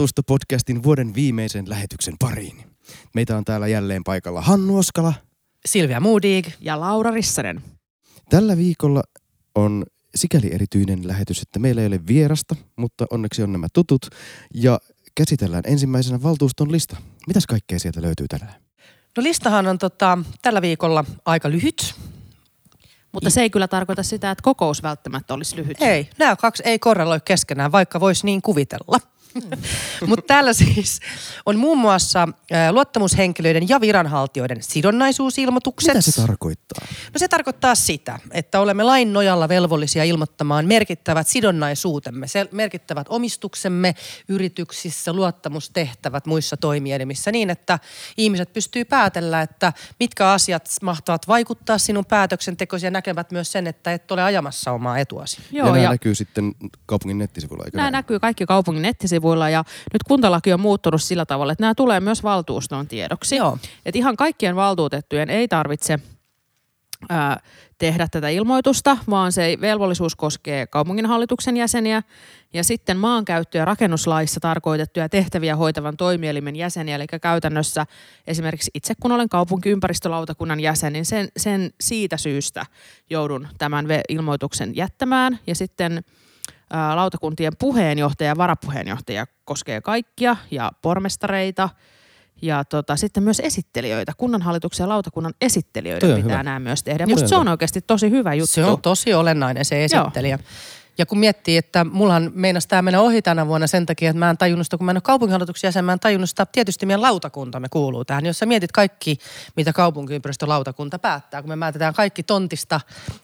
Valtuustopodcastin vuoden viimeisen lähetyksen pariin. Meitä on täällä jälleen paikalla Hannu Oskala. Silvia Moodig. ja Laura Rissanen. Tällä viikolla on sikäli erityinen lähetys, että meillä ei ole vierasta, mutta onneksi on nämä tutut. Ja käsitellään ensimmäisenä valtuuston lista. Mitäs kaikkea sieltä löytyy tänään? No listahan on tota, tällä viikolla aika lyhyt. Mutta se ei kyllä tarkoita sitä, että kokous välttämättä olisi lyhyt. Ei, nämä kaksi ei korreloi keskenään, vaikka voisi niin kuvitella. Mutta täällä siis on muun muassa luottamushenkilöiden ja viranhaltijoiden sidonnaisuusilmoitukset. Mitä se tarkoittaa? No se tarkoittaa sitä, että olemme lain nojalla velvollisia ilmoittamaan merkittävät sidonnaisuutemme, merkittävät omistuksemme yrityksissä, luottamustehtävät muissa toimielimissä niin, että ihmiset pystyy päätellä, että mitkä asiat mahtavat vaikuttaa sinun päätöksentekosi ja näkevät myös sen, että et ole ajamassa omaa etuasi. ja nämä näkyy sitten kaupungin nettisivuilla, eikö Nämä näin? näkyy kaikki kaupungin nettisivuilla ja nyt kuntalaki on muuttunut sillä tavalla, että nämä tulee myös valtuuston tiedoksi. Joo. Et ihan kaikkien valtuutettujen ei tarvitse ää, tehdä tätä ilmoitusta, vaan se velvollisuus koskee kaupunginhallituksen jäseniä ja sitten maankäyttö- ja rakennuslaissa tarkoitettuja tehtäviä hoitavan toimielimen jäseniä. Eli käytännössä esimerkiksi itse kun olen kaupunkiympäristölautakunnan jäsen, niin sen, sen siitä syystä joudun tämän ilmoituksen jättämään. Ja sitten ää, lautakuntien puheenjohtaja ja varapuheenjohtaja koskee kaikkia ja pormestareita ja tota, sitten myös esittelijöitä, kunnanhallituksen ja lautakunnan on pitää hyvä. nämä myös tehdä. Musta on se on oikeasti tosi hyvä juttu. Se on tosi olennainen se Joo. Ja kun miettii, että mullahan meinas tämä mennä ohi tänä vuonna sen takia, että mä en tajunnut sitä, kun mä en ole kaupunginhallituksen jäsen, mä en tajunnut sitä, tietysti meidän lautakuntamme kuuluu tähän. Jos sä mietit kaikki, mitä kaupunkiympäristölautakunta päättää, kun me määtetään kaikki tontista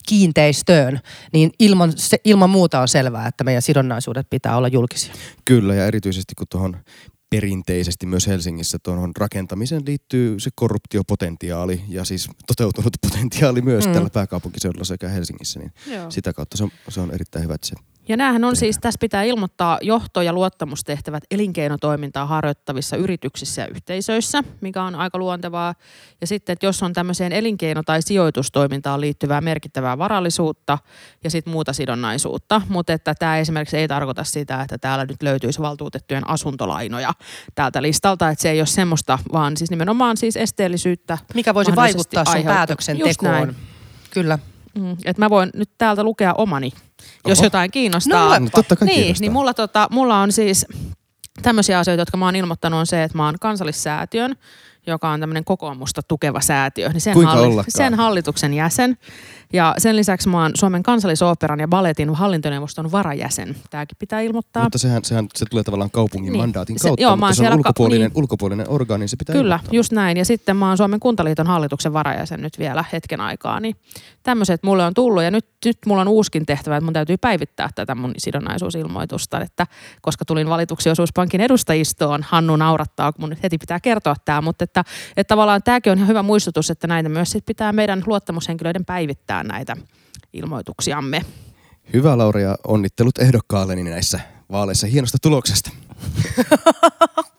kiinteistöön, niin ilman, se, ilman muuta on selvää, että meidän sidonnaisuudet pitää olla julkisia. Kyllä, ja erityisesti kun tuohon perinteisesti myös Helsingissä tuohon rakentamiseen liittyy se korruptiopotentiaali ja siis toteutunut potentiaali myös Mm. tällä pääkaupunkiseudulla sekä Helsingissä, niin Joo. sitä kautta se on, se on erittäin hyvä, että se Ja näähän on siis, tässä pitää ilmoittaa johto- ja luottamustehtävät elinkeinotoimintaa harjoittavissa yrityksissä ja yhteisöissä, mikä on aika luontevaa. Ja sitten, että jos on tämmöiseen elinkeino- tai sijoitustoimintaan liittyvää merkittävää varallisuutta ja sitten muuta sidonnaisuutta. Mutta että tämä esimerkiksi ei tarkoita sitä, että täällä nyt löytyisi valtuutettujen asuntolainoja täältä listalta. Että se ei ole semmoista, vaan siis nimenomaan siis esteellisyyttä. Mikä voisi vaikuttaa sun. Just päätöksentekoon. Kyllä. Mm, että mä voin nyt täältä lukea omani, jos Oho. jotain kiinnostaa. No, totta kai niin, kiinnostaa. niin mulla, tota, mulla on siis tämmöisiä asioita, jotka mä oon ilmoittanut on se, että mä oon kansallissäätiön, joka on tämmöinen kokoomusta tukeva säätiö, niin sen, ollakaan? sen hallituksen jäsen. Ja sen lisäksi mä oon Suomen kansallisoopperan ja balletin hallintoneuvoston varajäsen. Tämäkin pitää ilmoittaa. Mutta sehän, sehän se tulee tavallaan kaupungin Niin. mandaatin Se- kautta, joo, mä mutta se on siellä ka- ulkopuolinen, niin. ulkopuolinen orgaani, niin se pitää Kyllä, ilmoittaa. just näin. Ja sitten mä oon Suomen kuntaliiton hallituksen varajäsen nyt vielä hetken aikaa. Niin tämmöiset mulle on tullut ja nyt, nyt mulla on uuskin tehtävä, että mun täytyy päivittää tätä mun sidonnaisuusilmoitusta. Että koska tulin valituksi osuuspankin edustajistoon, Hannu naurattaa, kun mun nyt heti pitää kertoa tämä. Mutta että, että tavallaan tämäkin on ihan hyvä muistutus, että näitä myös sit pitää meidän luottamushenkilöiden päivittää näitä ilmoituksiamme. Hyvä Laura ja onnittelut ehdokkaalleni näissä vaaleissa hienosta tuloksesta.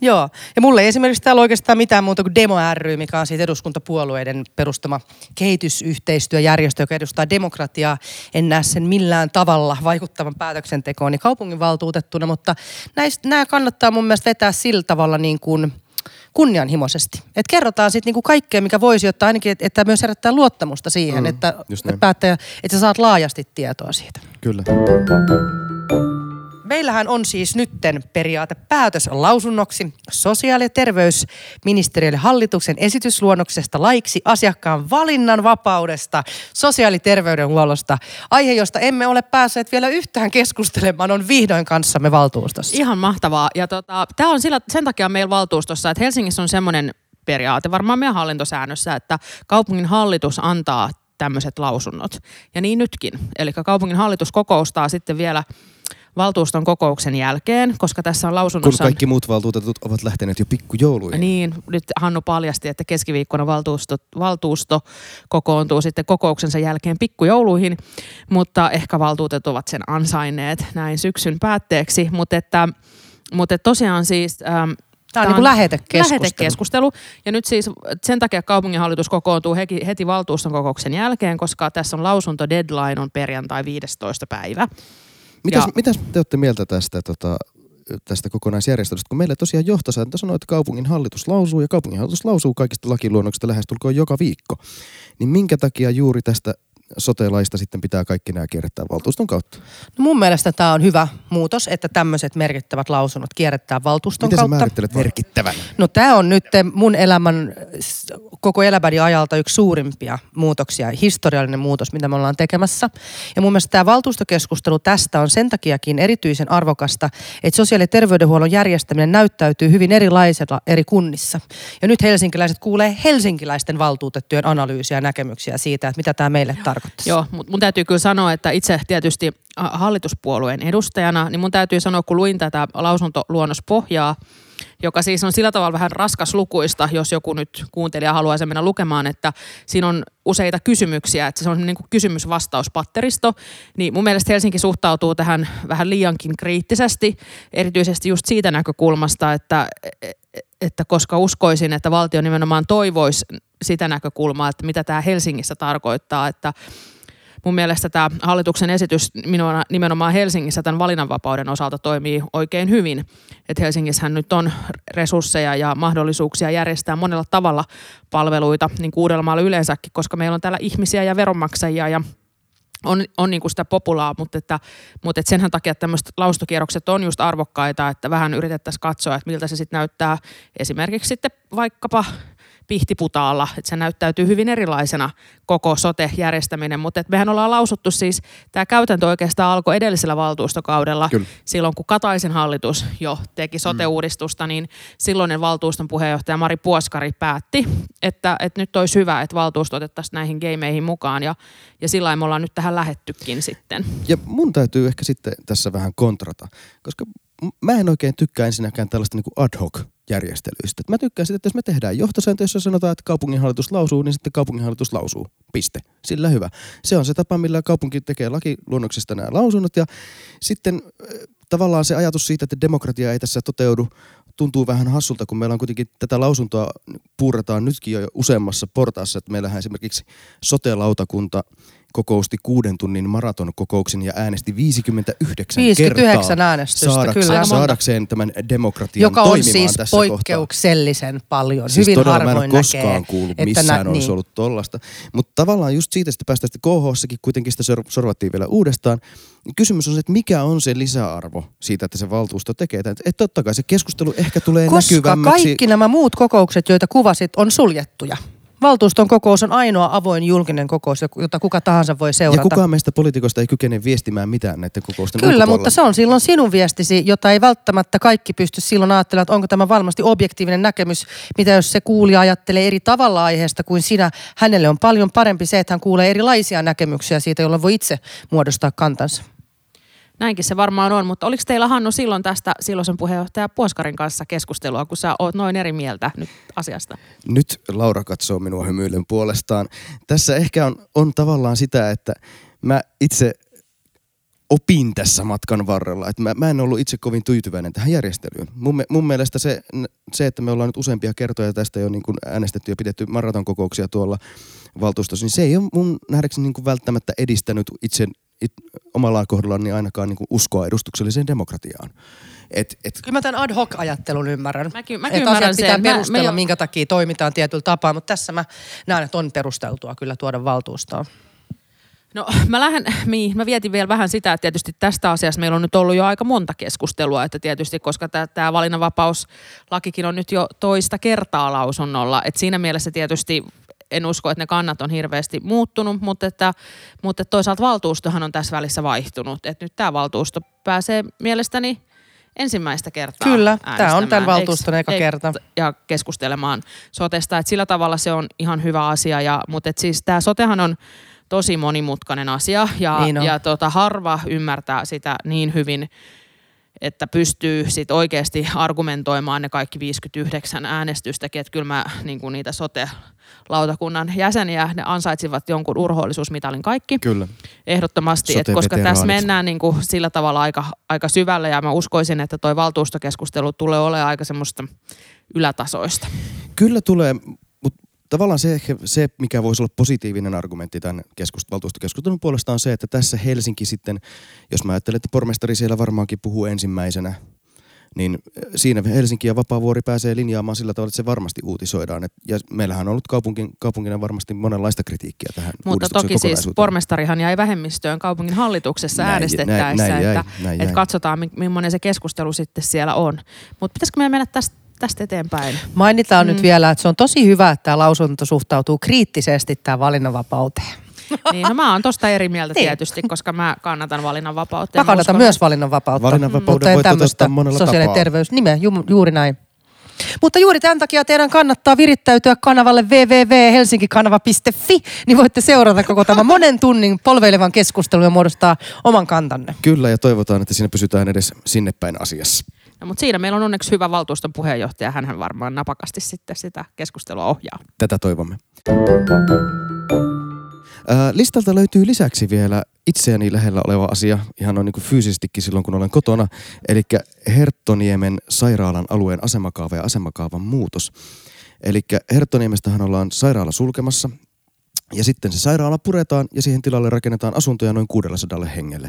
Joo, ja mulla ei esimerkiksi täällä oikeastaan mitään muuta kuin Demo ry, mikä on siitä eduskuntapuolueiden perustama kehitysyhteistyöjärjestö, joka edustaa demokratiaa. En näe sen millään tavalla vaikuttavan päätöksentekoon niin kaupunginvaltuutettuna, mutta näistä, nämä kannattaa mun mielestä vetää sillä tavalla niin kuin kunnianhimoisesti. Että kerrotaan sitten niinku kaikkea, mikä voisi, jotta ainakin, että- että myös herättää luottamusta siihen, Mm, että, että päättäjä, että sä saat laajasti tietoa siitä. Kyllä. Meillähän on siis nytten periaatepäätös lausunnoksi sosiaali- ja terveysministeriölle hallituksen esitysluonnoksesta laiksi asiakkaan valinnan vapaudesta sosiaali- ja terveydenhuollosta. Aihe, josta emme ole päässeet vielä yhtään keskustelemaan, on vihdoin kanssamme valtuustossa. Ihan mahtavaa. Ja tota, tämä on sillä, sen takia meillä valtuustossa, että Helsingissä on semmoinen periaate, varmaan meidän hallintosäännössä, että kaupungin hallitus antaa tämmöiset lausunnot. Ja niin nytkin. Eli kaupungin hallitus kokoustaa sitten vielä valtuuston kokouksen jälkeen, koska tässä on Kun lausunnossa... kaikki muut valtuutetut ovat lähteneet jo pikkujouluihin. Niin, nyt Hannu paljasti, että keskiviikkona valtuusto, valtuusto kokoontuu sitten kokouksensa jälkeen pikkujouluihin, mutta ehkä valtuutetut ovat sen ansainneet näin syksyn päätteeksi. Mutta, että, mutta että tosiaan siis... Ähm, Tämä on niin kuin lähetekeskustelu. lähetekeskustelu. Ja nyt siis sen takia kaupunginhallitus kokoontuu heti, heti valtuuston kokouksen jälkeen, koska tässä on lausunto deadline on perjantai 15. päivä. Mitäs, Ja- mitäs te olette mieltä tästä, tota, tästä kokonaisjärjestelystä? Kun meillä tosiaan johtosääntö sanoo, että kaupungin hallitus lausuu, ja kaupungin hallitus lausuu kaikista lakiluonnoksista lähestulkoon joka viikko. Niin minkä takia juuri tästä sote-laista sitten pitää kaikki nämä kierrättää valtuuston kautta? No mun mielestä tämä on hyvä muutos, että tämmöiset merkittävät lausunnot kierrättää valtuuston Miten sä kautta. määrittelet merkittävän? No tämä on nyt mun elämän, koko elämäni ajalta yksi suurimpia muutoksia, historiallinen muutos, mitä me ollaan tekemässä. Ja mun mielestä tämä valtuustokeskustelu tästä on sen takiakin erityisen arvokasta, että sosiaali- ja terveydenhuollon järjestäminen näyttäytyy hyvin erilaisella eri kunnissa. Ja nyt helsinkiläiset kuulee helsinkiläisten valtuutettujen analyysiä ja näkemyksiä siitä, että mitä tämä meille tarkoittaa. Joo, mutta mun täytyy kyllä sanoa, että itse tietysti hallituspuolueen edustajana, niin mun täytyy sanoa, kun luin tätä lausuntoluonnospohjaa, joka siis on sillä tavalla vähän raskaslukuista, jos joku nyt kuuntelija haluaa sen mennä lukemaan, että siinä on useita kysymyksiä, että se on niin kuin kysymys-vastauspatteristo, niin mun mielestä Helsinki suhtautuu tähän vähän liiankin kriittisesti, erityisesti just siitä näkökulmasta, että, että koska uskoisin, että valtio nimenomaan toivoisi sitä näkökulmaa, että mitä tämä Helsingissä tarkoittaa, että mun mielestä tämä hallituksen esitys nimenomaan Helsingissä tämän valinnanvapauden osalta toimii oikein hyvin. Että Helsingissähän nyt on resursseja ja mahdollisuuksia järjestää monella tavalla palveluita, niin kuin yleensäkin, koska meillä on täällä ihmisiä ja veronmaksajia ja on, on niin kuin sitä populaa, mutta, että, mutta että senhän takia tämmöiset laustokierrokset on just arvokkaita, että vähän yritettäisiin katsoa, että miltä se sitten näyttää. Esimerkiksi sitten vaikkapa Pihtiputaalla, että se näyttäytyy hyvin erilaisena koko sote-järjestäminen, mutta että mehän ollaan lausuttu siis, tämä käytäntö oikeastaan alkoi edellisellä valtuustokaudella, Kyllä. silloin kun Kataisen hallitus jo teki sote-uudistusta, niin silloinen valtuuston puheenjohtaja Mari Puoskari päätti, että, että nyt olisi hyvä, että valtuusto otettaisiin näihin gameihin mukaan ja, ja sillä me ollaan nyt tähän lähettykin sitten. Ja mun täytyy ehkä sitten tässä vähän kontrata, koska mä en oikein tykkää ensinnäkään tällaista niin ad hoc järjestelyistä. Mä tykkään sitä, että jos me tehdään johtosääntö, jossa sanotaan, että kaupunginhallitus lausuu, niin sitten kaupunginhallitus lausuu. Piste. Sillä hyvä. Se on se tapa, millä kaupunki tekee lakiluonnoksista nämä lausunnot. Ja sitten äh, tavallaan se ajatus siitä, että demokratia ei tässä toteudu, tuntuu vähän hassulta, kun meillä on kuitenkin tätä lausuntoa puurataan nytkin jo useammassa portaassa. Että meillähän esimerkiksi sote-lautakunta kokousti kuuden tunnin maratonkokouksen ja äänesti 59, 59 kertaa äänestystä, saadakseen, kyllä. saadakseen tämän demokratian Joka on toimimaan siis tässä kohtaa. poikkeuksellisen paljon. Siis Hyvin todella mä en ole harvoin koskaan näkee, kuullut, että missään nä- olisi niin. ollut tollasta. Mutta tavallaan just siitä sitten päästään sitten KHssakin kuitenkin sitä sor- sorvattiin vielä uudestaan. Kysymys on se, että mikä on se lisäarvo siitä, että se valtuusto tekee tämän. Että totta kai se keskustelu ehkä tulee Koska näkyvämmäksi. kaikki nämä muut kokoukset, joita kuvasit, on suljettuja. Valtuuston kokous on ainoa avoin julkinen kokous, jota kuka tahansa voi seurata. Ja kukaan meistä poliitikoista ei kykene viestimään mitään näiden kokousten Kyllä, ulkopuolella. mutta se on silloin sinun viestisi, jota ei välttämättä kaikki pysty silloin ajattelemaan, että onko tämä varmasti objektiivinen näkemys, mitä jos se kuulija ajattelee eri tavalla aiheesta kuin sinä. Hänelle on paljon parempi se, että hän kuulee erilaisia näkemyksiä siitä, jolloin voi itse muodostaa kantansa. Näinkin se varmaan on, mutta oliko teillä Hannu silloin tästä silloisen puheenjohtaja Puoskarin kanssa keskustelua, kun sä oot noin eri mieltä nyt asiasta? Nyt Laura katsoo minua hymyillen puolestaan. Tässä ehkä on, on tavallaan sitä, että mä itse opin tässä matkan varrella. Että mä, mä en ollut itse kovin tyytyväinen tähän järjestelyyn. Mun, mun mielestä se, se, että me ollaan nyt useampia kertoja tästä jo niin kuin äänestetty ja pidetty maratonkokouksia tuolla valtuustossa, niin se ei ole mun nähdäkseni niin kuin välttämättä edistänyt itse it, omalla kohdallani niin ainakaan niin kuin uskoa edustukselliseen demokratiaan. Et, et, Kyllä mä tämän ad hoc ajattelun ymmärrän. Mäkin- mä Että ymmärrän pitää sen. Mä- perustella, me- minkä takia toimitaan tietyllä tapaa, mutta tässä mä näen, että on perusteltua kyllä tuoda valtuustoon. No mä, lähden, niin, mä vietin vielä vähän sitä, että tietysti tästä asiasta meillä on nyt ollut jo aika monta keskustelua, että tietysti koska tämä valinnanvapauslakikin on nyt jo toista kertaa lausunnolla, että siinä mielessä tietysti en usko, että ne kannat on hirveästi muuttunut, mutta, että, mutta toisaalta valtuustohan on tässä välissä vaihtunut, että nyt tämä valtuusto pääsee mielestäni ensimmäistä kertaa Kyllä, tää on tämän valtuuston eka kerta. Ja keskustelemaan sotesta, että sillä tavalla se on ihan hyvä asia, ja, mutta et siis tämä sotehan on tosi monimutkainen asia ja, Niin on. ja tota, harva ymmärtää sitä niin hyvin, että pystyy sit oikeasti argumentoimaan ne kaikki 59 äänestystäkin, että kyllä mä niin kuin niitä sote-lautakunnan jäseniä, ne ansaitsivat jonkun urhoollisuusmitalin kaikki kyllä. ehdottomasti, että koska tässä mennään niin kuin sillä tavalla aika, aika syvälle ja mä uskoisin, että toi valtuustokeskustelu tulee olemaan aika semmoista ylätasoista. Kyllä tulee, tavallaan se, se, mikä voisi olla positiivinen argumentti tämän keskust- valtuustokeskustelun puolesta on se, että tässä Helsinki sitten, jos mä ajattelen, että pormestari siellä varmaankin puhuu ensimmäisenä, niin äh, siinä Helsinki ja Vapaavuori pääsee linjaamaan sillä tavalla, että se varmasti uutisoidaan. Et, ja meillähän on ollut kaupunkin, kaupunkina varmasti monenlaista kritiikkiä tähän Mutta toki siis pormestarihan jäi vähemmistöön kaupungin hallituksessa näin, äänestettäessä, näin, näin, että, jäi, näin että katsotaan millainen se keskustelu sitten siellä on. Mutta pitäisikö meidän mennä tästä tästä eteenpäin. Mainitaan mm. nyt vielä, että se on tosi hyvä, että tämä lausunto suhtautuu kriittisesti tähän valinnanvapauteen. Niin, no mä oon tosta eri mieltä niin. tietysti, koska mä kannatan valinnanvapautta. Mä kannatan myös valinnanvapautta. Valinnanvapauden voi toteuttaa monella sosiaali- terveys, nimeä, ju, juuri näin. Mutta juuri tämän takia teidän kannattaa virittäytyä kanavalle www.helsinkikanava.fi, niin voitte seurata koko tämän monen tunnin polveilevan keskustelun ja muodostaa oman kantanne. Kyllä, ja toivotaan, että siinä pysytään edes sinne päin asiassa. No, mutta siinä meillä on onneksi hyvä valtuuston puheenjohtaja. Hän varmaan napakasti sitten sitä keskustelua ohjaa. Tätä toivomme. listalta löytyy lisäksi vielä itseäni lähellä oleva asia, ihan noin niin kuin fyysisestikin silloin, kun olen kotona, eli Herttoniemen sairaalan alueen asemakaava ja asemakaavan muutos. Eli Herttoniemestähän ollaan sairaala sulkemassa ja sitten se sairaala puretaan ja siihen tilalle rakennetaan asuntoja noin 600 hengelle.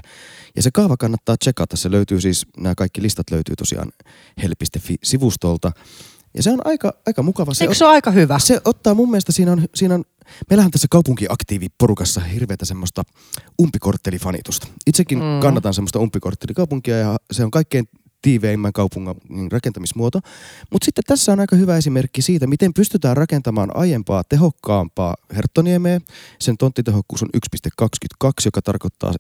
Ja se kaava kannattaa tsekata. Se löytyy siis, nämä kaikki listat löytyy tosiaan hel.fi-sivustolta. Ja se on aika, aika mukava. Se Eikö se ole aika hyvä? Se ottaa mun mielestä, siinä on, siinä on meillähän tässä kaupunkiaktiiviporukassa hirveätä semmoista umpikorttelifanitusta. Itsekin mm. kannatan semmoista umpikorttelikaupunkia ja se on kaikkein tiiveimmän kaupungin rakentamismuoto. Mutta sitten tässä on aika hyvä esimerkki siitä, miten pystytään rakentamaan aiempaa tehokkaampaa Herttoniemeä. Sen tonttitehokkuus on 1,22, joka tarkoittaa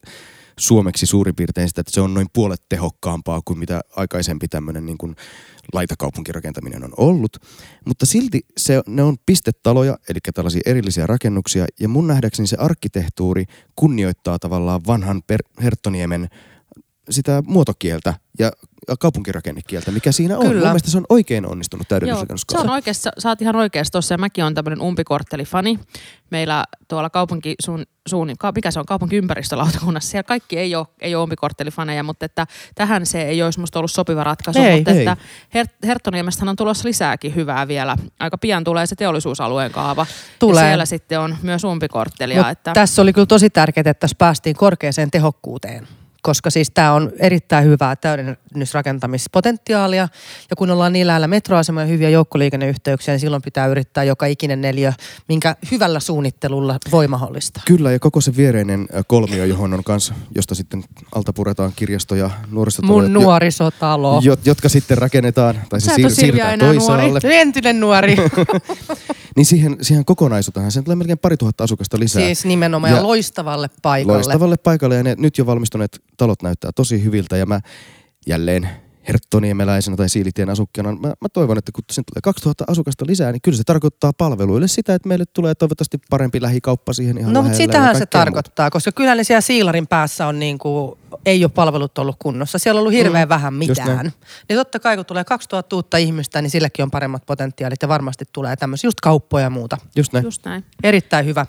suomeksi suurin piirtein sitä, että se on noin puolet tehokkaampaa kuin mitä aikaisempi tämmöinen niin kuin laitakaupunkirakentaminen on ollut. Mutta silti se, ne on pistetaloja, eli tällaisia erillisiä rakennuksia, ja mun nähdäkseni se arkkitehtuuri kunnioittaa tavallaan vanhan per, Herttoniemen sitä muotokieltä ja kaupunkirakennekieltä, mikä siinä on. Kyllä. Mun mielestä se on oikein onnistunut täydennysrakennuskaava. Se on oikeassa, sä oot ihan oikeassa tuossa ja mäkin on tämmöinen umpikorttelifani. Meillä tuolla kaupunki, sun, suun, mikä se on, kaupunkiympäristölautakunnassa, siellä kaikki ei ole, ei ole umpikorttelifaneja, mutta että tähän se ei olisi musta ollut sopiva ratkaisu. Ei, mutta ei. että Her- Herttoniemestähän on tulossa lisääkin hyvää vielä. Aika pian tulee se teollisuusalueen kaava. Tulee. Ja siellä sitten on myös umpikorttelia. että... Tässä oli kyllä tosi tärkeää, että tässä päästiin korkeaseen tehokkuuteen koska siis tämä on erittäin hyvää täydennysrakentamispotentiaalia. Ja kun ollaan niin lähellä metroasemaa ja hyviä joukkoliikenneyhteyksiä, niin silloin pitää yrittää joka ikinen neljä, minkä hyvällä suunnittelulla voi mahdollistaa. Kyllä, ja koko se viereinen kolmio, johon on kanssa, josta sitten alta puretaan kirjasto ja nuorisotalo. Mun nuorisotalo. Jo, jotka sitten rakennetaan, tai se siir- siirretään toisaalle. Nuori. Entinen nuori. niin siihen, siihen kokonaisuuteen sen tulee melkein pari tuhatta asukasta lisää. Siis nimenomaan ja, ja loistavalle paikalle. Loistavalle paikalle ja ne nyt jo valmistuneet talot näyttää tosi hyviltä ja mä jälleen herttoniemeläisenä tai siilitien asukkeena, mä, mä toivon, että kun sen tulee 2000 asukasta lisää, niin kyllä se tarkoittaa palveluille sitä, että meille tulee toivottavasti parempi lähikauppa siihen ihan No mutta sitähän se tarkoittaa, muuta. koska kyllä ne siellä siilarin päässä on niin kuin, ei ole palvelut ollut kunnossa. Siellä on ollut hirveän mm, vähän mitään. Niin totta kai kun tulee 2000 uutta ihmistä, niin silläkin on paremmat potentiaalit ja varmasti tulee tämmöisiä just kauppoja ja muuta. Just näin. Just näin. Erittäin hyvä.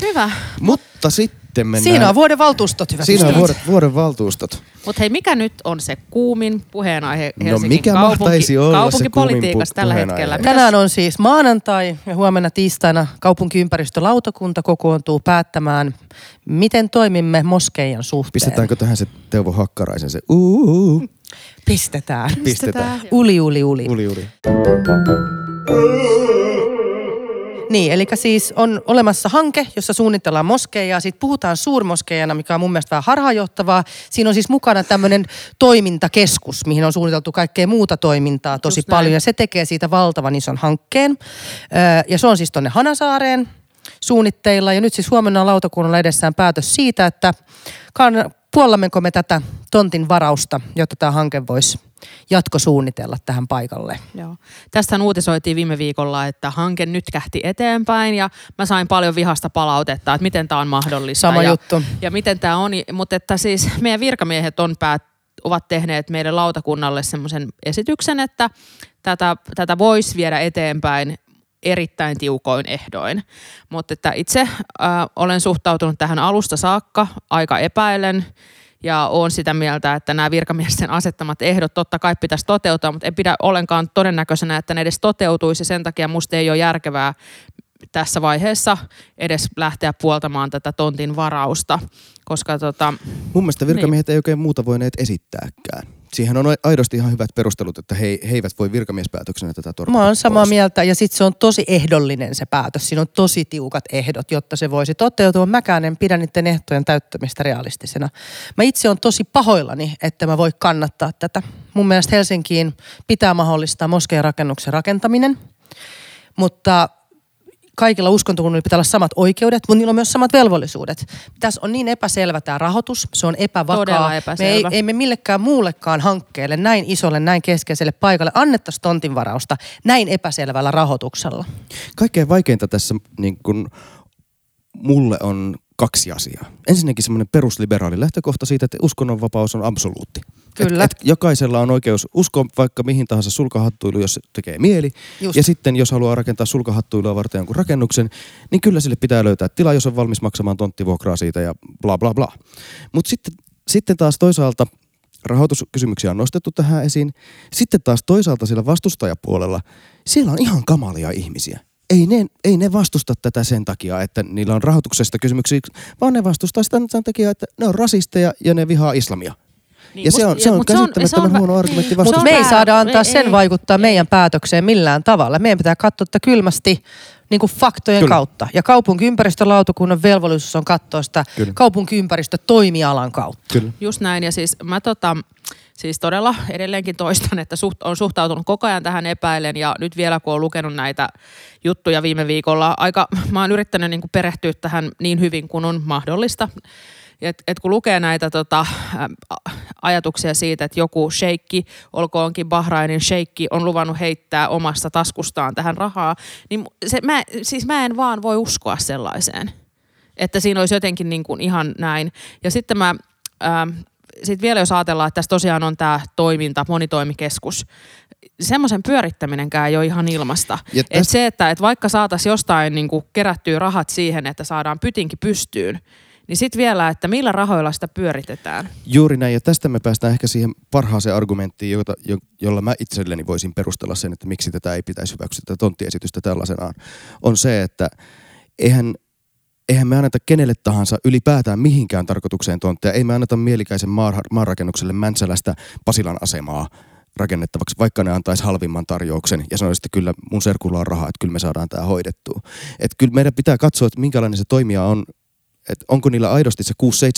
Hyvä. Mutta sitten mennään... Siinä on vuoden valtuustot, hyvä Siinä on vuoden, vuoden valtuustot. Mutta hei, mikä nyt on se kuumin puheenaihe no Helsingin no mikä kaupunki, olla kaupunkipolitiikassa pu- tällä hetkellä? Tänään on siis maanantai ja huomenna tiistaina kaupunkiympäristölautakunta kokoontuu päättämään, miten toimimme moskeijan suhteen. Pistetäänkö tähän se Teuvo Hakkaraisen se uu? Pistetään. Pistetään. Uli, uli, uli. Uli, uli. Niin, eli siis on olemassa hanke, jossa suunnitellaan moskeijaa. Siitä puhutaan suurmoskeijana, mikä on mun mielestä vähän harhaanjohtavaa. Siinä on siis mukana tämmöinen toimintakeskus, mihin on suunniteltu kaikkea muuta toimintaa tosi Just paljon. Näin. Ja se tekee siitä valtavan ison hankkeen. Ja se on siis tonne Hanasaareen suunnitteilla. Ja nyt siis huomenna on lautakunnalla edessään päätös siitä, että puollammeko me tätä tontin varausta, jotta tämä hanke voisi jatkosuunnitella tähän paikalle. Joo. Tästä uutisoitiin viime viikolla, että hanke nyt kähti eteenpäin ja mä sain paljon vihasta palautetta, että miten tämä on mahdollista. Sama ja, juttu. Ja miten tämä on, mutta että siis meidän virkamiehet on päät, ovat tehneet meidän lautakunnalle semmoisen esityksen, että tätä, tätä voisi viedä eteenpäin erittäin tiukoin ehdoin. Mutta että itse äh, olen suhtautunut tähän alusta saakka aika epäilen ja olen sitä mieltä, että nämä virkamiesten asettamat ehdot totta kai pitäisi toteuttaa, mutta en pidä ollenkaan todennäköisenä, että ne edes toteutuisi. Sen takia musta ei ole järkevää tässä vaiheessa edes lähteä puoltamaan tätä tontin varausta, koska tota, Mun mielestä virkamiehet niin. ei oikein muuta voineet esittääkään. Siihen on aidosti ihan hyvät perustelut, että he, he eivät voi virkamiespäätöksenä tätä torpata Mä oon samaa pois. mieltä ja sitten se on tosi ehdollinen se päätös. Siinä on tosi tiukat ehdot, jotta se voisi toteutua. Mäkään en pidä niiden ehtojen täyttämistä realistisena. Mä itse on tosi pahoillani, että mä voi kannattaa tätä. Mun mielestä Helsinkiin pitää mahdollistaa moskeijan rakennuksen rakentaminen, mutta kaikilla uskontokunnilla pitää olla samat oikeudet, mutta niillä on myös samat velvollisuudet. Tässä on niin epäselvä tämä rahoitus, se on epävakaa. Todella Me ei, ei me millekään muullekaan hankkeelle, näin isolle, näin keskeiselle paikalle annettaisi tontinvarausta näin epäselvällä rahoituksella. Kaikkein vaikeinta tässä niin kun, mulle on kaksi asiaa. Ensinnäkin semmoinen perusliberaali lähtökohta siitä, että uskonnonvapaus on absoluutti. Kyllä. Et, et jokaisella on oikeus uskoa vaikka mihin tahansa sulkahattuilu, jos se tekee mieli. Just. Ja sitten jos haluaa rakentaa sulkahattuilua varten jonkun rakennuksen, niin kyllä sille pitää löytää tila, jos on valmis maksamaan tonttivuokraa siitä ja bla bla bla. Mutta sitten, sitten taas toisaalta rahoituskysymyksiä on nostettu tähän esiin. Sitten taas toisaalta sillä vastustajapuolella, siellä on ihan kamalia ihmisiä. Ei ne, ei ne vastusta tätä sen takia, että niillä on rahoituksesta kysymyksiä, vaan ne vastustaa sitä sen takia, että ne on rasisteja ja ne vihaa islamia. Niin, ja se on, se on mut se on- käsittämättömän se on- huono argumentti niin, Mutta me ei saada antaa Ei- sen ei- vaikuttaa ei. meidän päätökseen millään tavalla. Meidän pitää katsoa tätä kylmästi niin kuin faktojen Kyllä. kautta. Ja kaupunkiympäristölautakunnan velvollisuus on katsoa sitä Kyllä. kaupunkiympäristötoimialan kautta. Kyllä. Just näin, ja siis mä tota, siis todella edelleenkin toistan, että suht, on suhtautunut koko ajan tähän epäilen, ja nyt vielä kun on lukenut näitä juttuja viime viikolla, aika, mä oon yrittänyt niin kuin perehtyä tähän niin hyvin kuin on mahdollista. Et, et kun lukee näitä tota, ajatuksia siitä, että joku sheikki, olkoonkin Bahrainin sheikki, on luvannut heittää omasta taskustaan tähän rahaa, niin se, mä, siis mä en vaan voi uskoa sellaiseen. Että siinä olisi jotenkin niin kuin ihan näin. Ja sitten mä, ää, sit vielä jos ajatellaan, että tässä tosiaan on tämä toiminta, monitoimikeskus, semmoisen pyörittäminenkään ei ole ihan ilmasta. Ja Et tästä- se, että et vaikka saataisiin jostain niin kerättyä rahat siihen, että saadaan pytinki pystyyn, niin sitten vielä, että millä rahoilla sitä pyöritetään. Juuri näin, ja tästä me päästään ehkä siihen parhaaseen argumenttiin, jota, jo, jolla mä itselleni voisin perustella sen, että miksi tätä ei pitäisi hyväksyä, tätä tonttiesitystä tällaisenaan, on se, että eihän, eihän me anneta kenelle tahansa ylipäätään mihinkään tarkoitukseen tontteja. Ei me anneta mielikäisen maa, maanrakennukselle Mäntsälästä Pasilan asemaa rakennettavaksi, vaikka ne antaisi halvimman tarjouksen ja sanoisi, että kyllä mun serkulla on rahaa, että kyllä me saadaan tämä hoidettua. Että kyllä meidän pitää katsoa, että minkälainen se toimija on, että onko niillä aidosti se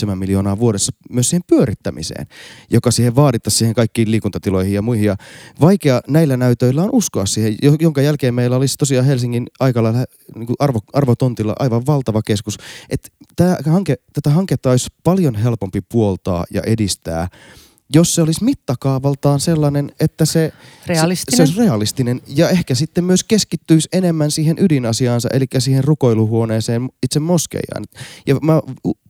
6-7 miljoonaa vuodessa myös siihen pyörittämiseen, joka siihen vaadittaisiin siihen kaikkiin liikuntatiloihin ja muihin. Ja vaikea näillä näytöillä on uskoa siihen, jo- jonka jälkeen meillä olisi tosiaan Helsingin aikalla niin kuin arvo, arvotontilla aivan valtava keskus. Että tämä hanke, tätä hanketta olisi paljon helpompi puoltaa ja edistää, jos se olisi mittakaavaltaan sellainen, että se, Realistinen. se, se olisi realistinen ja ehkä sitten myös keskittyisi enemmän siihen ydinasiaansa, eli siihen rukoiluhuoneeseen itse moskeijaan. Ja mä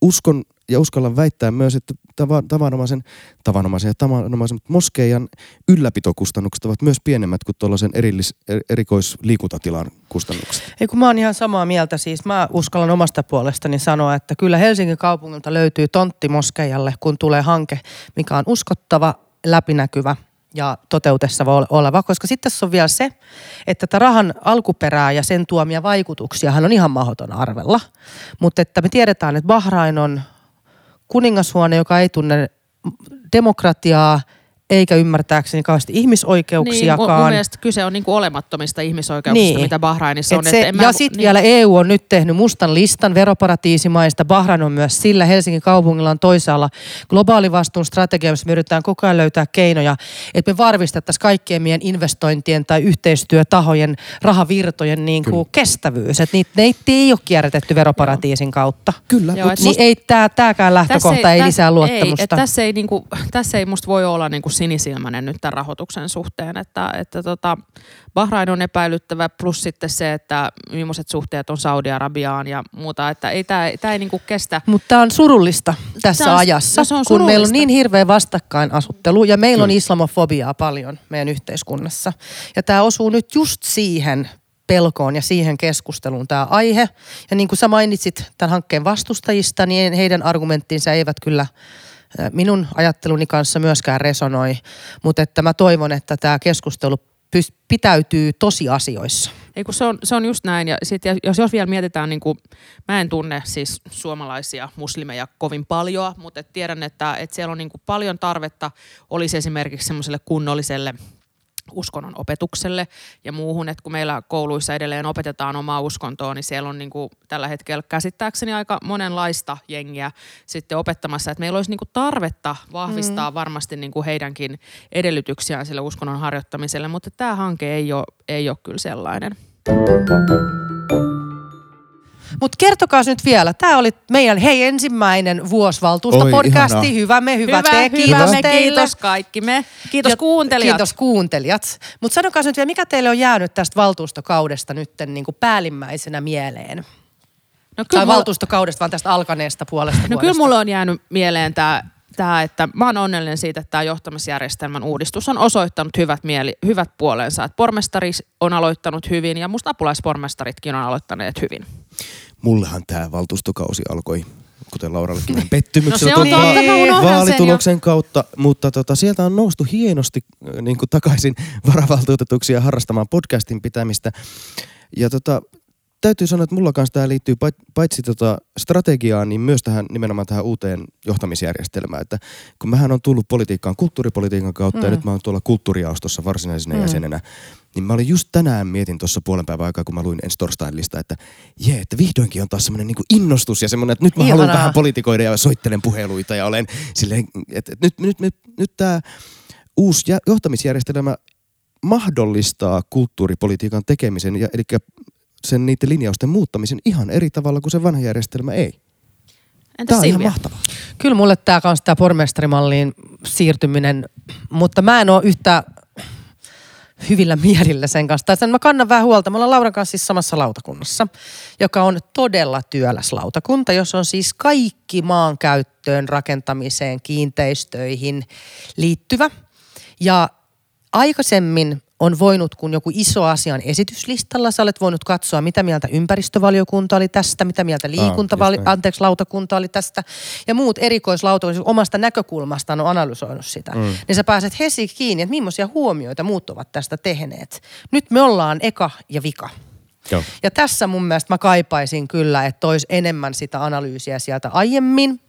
uskon ja uskallan väittää myös, että tava, tavanomaisen, tavanomaisen ja tavanomaisen moskeijan ylläpitokustannukset ovat myös pienemmät kuin tuollaisen erillis, er, erikoisliikuntatilan kustannukset. Ei kun mä oon ihan samaa mieltä siis. Mä uskallan omasta puolestani sanoa, että kyllä Helsingin kaupungilta löytyy tontti moskeijalle, kun tulee hanke, mikä on uskottava, läpinäkyvä ja toteutessa oleva. Koska sitten tässä on vielä se, että tätä rahan alkuperää ja sen tuomia vaikutuksiahan on ihan mahdoton arvella. Mutta että me tiedetään, että Bahrain on kuningashuone, joka ei tunne demokratiaa, eikä ymmärtääkseni kauheasti Niin, ihmisoikeuksiakaan. mun, mun mielestä kyse on niinku olemattomista ihmisoikeuksista, Niin. mitä Bahrainissa on. Et se, että en mä- ja sitten niin. vielä EU on nyt tehnyt mustan listan veroparatiisimaista. Bahrain on myös sillä. Helsingin kaupungilla on toisaalla globaali vastuun strategia, missä me yritetään koko ajan löytää keinoja, että me varmistettaisiin kaikkien meidän investointien tai yhteistyötahojen rahavirtojen niin kuin kestävyys. Että niitä, ne ei ole kierrätetty veroparatiisin kautta. Kyllä, Joo, et Niin ei tää, tääkään lähtökohta ei, tässä lisää luottamusta. Ei, et tässä, ei niinku, tässä ei musta voi olla niinku sinisilmäinen nyt tämän rahoituksen suhteen, että, että tota, Bahrain on epäilyttävä, plus sitten se, että millaiset suhteet on Saudi-Arabiaan ja muuta, että ei tämä tää ei niinku kestä. Mutta tämä on surullista tässä Tää on- ajassa, no se on kun meillä on surullista. niin hirveä vastakkainasuttelu ja meillä on Kyllä. islamofobiaa paljon meidän yhteiskunnassa. Ja tämä osuu nyt just siihen pelkoon ja siihen keskusteluun tämä aihe. Ja niin kuin sä mainitsit tämän hankkeen vastustajista, niin heidän argumenttinsa eivät kyllä minun ajatteluni kanssa myöskään resonoi. Mutta että mä toivon, että tämä keskustelu pitäytyy tosiasioissa. Ei kun se on, se on just näin. Ja sit, jos, jos vielä mietitään, niin kuin, mä en tunne siis suomalaisia muslimeja kovin paljon, mutta et tiedän, että, että siellä on niin paljon tarvetta, olisi esimerkiksi semmoiselle kunnolliselle uskonnon opetukselle ja muuhun, että kun meillä kouluissa edelleen opetetaan omaa uskontoa, niin siellä on niin kuin tällä hetkellä käsittääkseni aika monenlaista jengiä sitten opettamassa, että meillä olisi niin kuin tarvetta vahvistaa mm. varmasti niin kuin heidänkin edellytyksiään sille uskonnon harjoittamiselle, mutta tämä hanke ei ole, ei ole kyllä sellainen. Mutta kertokaa nyt vielä, tämä oli meidän hei ensimmäinen vuosivaltuustopodcasti. Hyvä me, hyvä, hyvä te, kiitos hyvä me, teille. kiitos kaikki me. Kiitos ja, kuuntelijat. Kiitos kuuntelijat. Mutta sanokaa nyt vielä, mikä teille on jäänyt tästä valtuustokaudesta nyt niin kuin päällimmäisenä mieleen? No, kyllä tai mulla... valtuustokaudesta, vaan tästä alkaneesta puolesta No vuodesta. kyllä mulla on jäänyt mieleen tämä tämä, että mä oon onnellinen siitä, että tämä johtamisjärjestelmän uudistus on osoittanut hyvät, mieli, hyvät puolensa. Että pormestari on aloittanut hyvin ja musta apulaispormestaritkin on aloittaneet hyvin. Mullehan tämä valtuustokausi alkoi kuten Laurallekin vähän pettymyksellä no on totta, vaalituloksen kautta, mutta tota, sieltä on noustu hienosti äh, niin kuin takaisin varavaltuutetuksi ja harrastamaan podcastin pitämistä. Ja tota, täytyy sanoa, että mulla kanssa tämä liittyy paitsi tota strategiaan, niin myös tähän nimenomaan tähän uuteen johtamisjärjestelmään. Että kun mähän on tullut politiikkaan kulttuuripolitiikan kautta mm. ja nyt mä oon tuolla kulttuuriaostossa varsinaisena mm. jäsenenä, niin mä olin just tänään mietin tuossa puolen päivän aikaa, kun mä luin ensi torstain lista, että jee, että vihdoinkin on taas semmoinen niin innostus ja semmoinen, että nyt mä Ihanaa. haluan vähän politikoida ja soittelen puheluita ja olen silleen, että nyt, nyt, nyt, nyt tämä uusi johtamisjärjestelmä mahdollistaa kulttuuripolitiikan tekemisen, ja, eli sen niiden linjausten muuttamisen ihan eri tavalla kuin se vanha järjestelmä ei. Entä tämä on Silvia? ihan mahtavaa. Kyllä mulle tämä kanssa tämä pormestarimalliin siirtyminen, mutta mä en ole yhtä hyvillä mielillä sen kanssa. Tai sen mä kannan vähän huolta. Me ollaan Lauran kanssa siis samassa lautakunnassa, joka on todella työläs lautakunta, jos on siis kaikki maankäyttöön, rakentamiseen, kiinteistöihin liittyvä. Ja aikaisemmin on voinut, kun joku iso asia on esityslistalla, sä olet voinut katsoa, mitä mieltä ympäristövaliokunta oli tästä, mitä mieltä liikuntavali- ah, anteeksi, lautakunta oli tästä, ja muut erikoislautakunnat omasta näkökulmastaan on analysoinut sitä. Mm. Niin sä pääset hesi kiinni, että millaisia huomioita muut ovat tästä tehneet. Nyt me ollaan eka ja vika. Joo. Ja tässä mun mielestä mä kaipaisin kyllä, että olisi enemmän sitä analyysiä sieltä aiemmin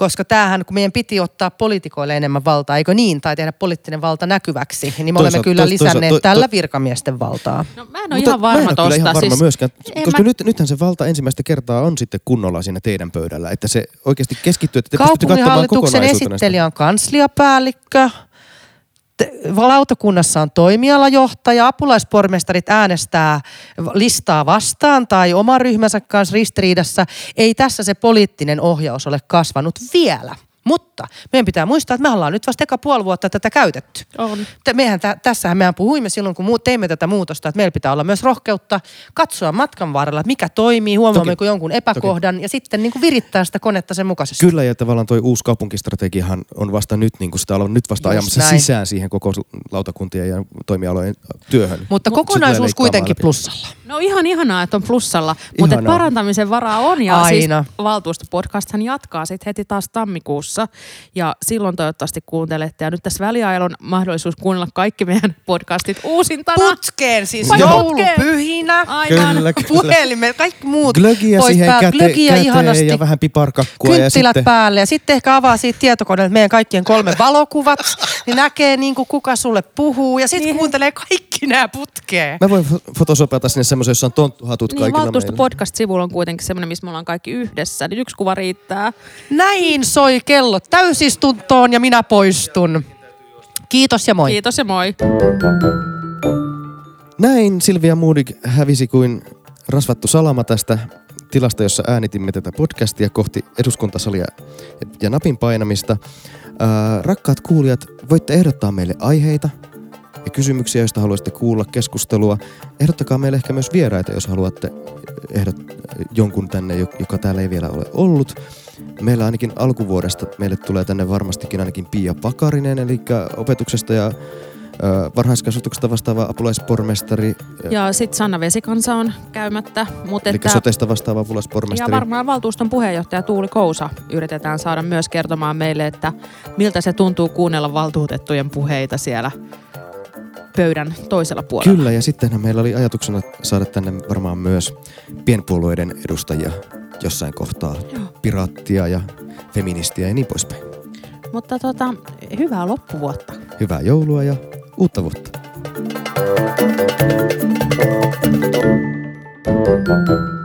koska tämähän, kun meidän piti ottaa poliitikoille enemmän valtaa, eikö niin, tai tehdä poliittinen valta näkyväksi, niin me toisa, olemme kyllä toisa, lisänneet toisa, tällä virkamiesten valtaa. No mä en ole Mutta ihan varma mä en tosta. ihan varma siis, myöskään, koska mä... nyt, nythän se valta ensimmäistä kertaa on sitten kunnolla siinä teidän pöydällä, että se oikeasti keskittyy, että te pystytte katsomaan kokonaisuutena. esittelijä on kansliapäällikkö, lautakunnassa on toimialajohtaja, apulaispormestarit äänestää listaa vastaan tai oma ryhmänsä kanssa ristiriidassa. Ei tässä se poliittinen ohjaus ole kasvanut vielä. Mutta meidän pitää muistaa, että me ollaan nyt vasta eka puoli vuotta tätä käytetty. On. Mehän tä, tässähän mehän puhuimme silloin, kun teimme tätä muutosta, että meillä pitää olla myös rohkeutta katsoa matkan varrella, että mikä toimii, huomaammeko jonkun epäkohdan toki. ja sitten niin kuin virittää sitä konetta sen mukaisesti. Kyllä ja tavallaan toi uusi kaupunkistrategiahan on vasta nyt, niin kuin sitä ollaan nyt vasta Just ajamassa näin. sisään siihen koko lautakuntien ja toimialojen työhön. Mutta kokonaisuus kuitenkin plussalla. No ihan ihanaa, että on plussalla, mutta parantamisen varaa on ja siis Aina. siis valtuustopodcasthan jatkaa sitten heti taas tammikuussa ja silloin toivottavasti kuuntelette. Ja nyt tässä väliajalla on mahdollisuus kuunnella kaikki meidän podcastit uusintana. Putkeen siis joulupyhinä. Aivan. Kyllä, kyllä. Puhelimet, kaikki muut Glögiä pois siihen käte, Glögiä käteen ihanasti. ja vähän piparkakkua. Kynttilät ja sitten... päälle ja sitten ehkä avaa siitä tietokoneelta meidän kaikkien kolme valokuvat, niin näkee niin kuin kuka sulle puhuu ja sitten niin. kuuntelee kaikki nämä putkeen. Mä voin fotosopata sinne semmoisen, jossa on tonttuhatut niin, kaikilla meillä. podcast-sivulla on kuitenkin semmoinen, missä me ollaan kaikki yhdessä. Niin yksi kuva riittää. Näin soi kello täysistuntoon ja minä poistun. Kiitos ja moi. Kiitos ja moi. Näin Silvia Moodig hävisi kuin rasvattu salama tästä tilasta, jossa äänitimme tätä podcastia kohti eduskuntasalia ja napin painamista. Ää, rakkaat kuulijat, voitte ehdottaa meille aiheita, ja kysymyksiä, joista haluaisitte kuulla keskustelua. Ehdottakaa meille ehkä myös vieraita, jos haluatte ehdot jonkun tänne, joka täällä ei vielä ole ollut. Meillä ainakin alkuvuodesta meille tulee tänne varmastikin ainakin Pia Pakarinen, eli opetuksesta ja varhaiskasvatuksesta vastaava apulaispormestari. Ja sitten Sanna Vesikansa on käymättä. Mutta eli että, sotesta vastaava apulaispormestari. Ja varmaan valtuuston puheenjohtaja Tuuli Kousa yritetään saada myös kertomaan meille, että miltä se tuntuu kuunnella valtuutettujen puheita siellä pöydän toisella puolella. Kyllä, ja sittenhän meillä oli ajatuksena saada tänne varmaan myös pienpuolueiden edustajia jossain kohtaa. Joo. Piraattia ja feministiä ja niin poispäin. Mutta tota, hyvää loppuvuotta. Hyvää joulua ja uutta vuotta. Thank you.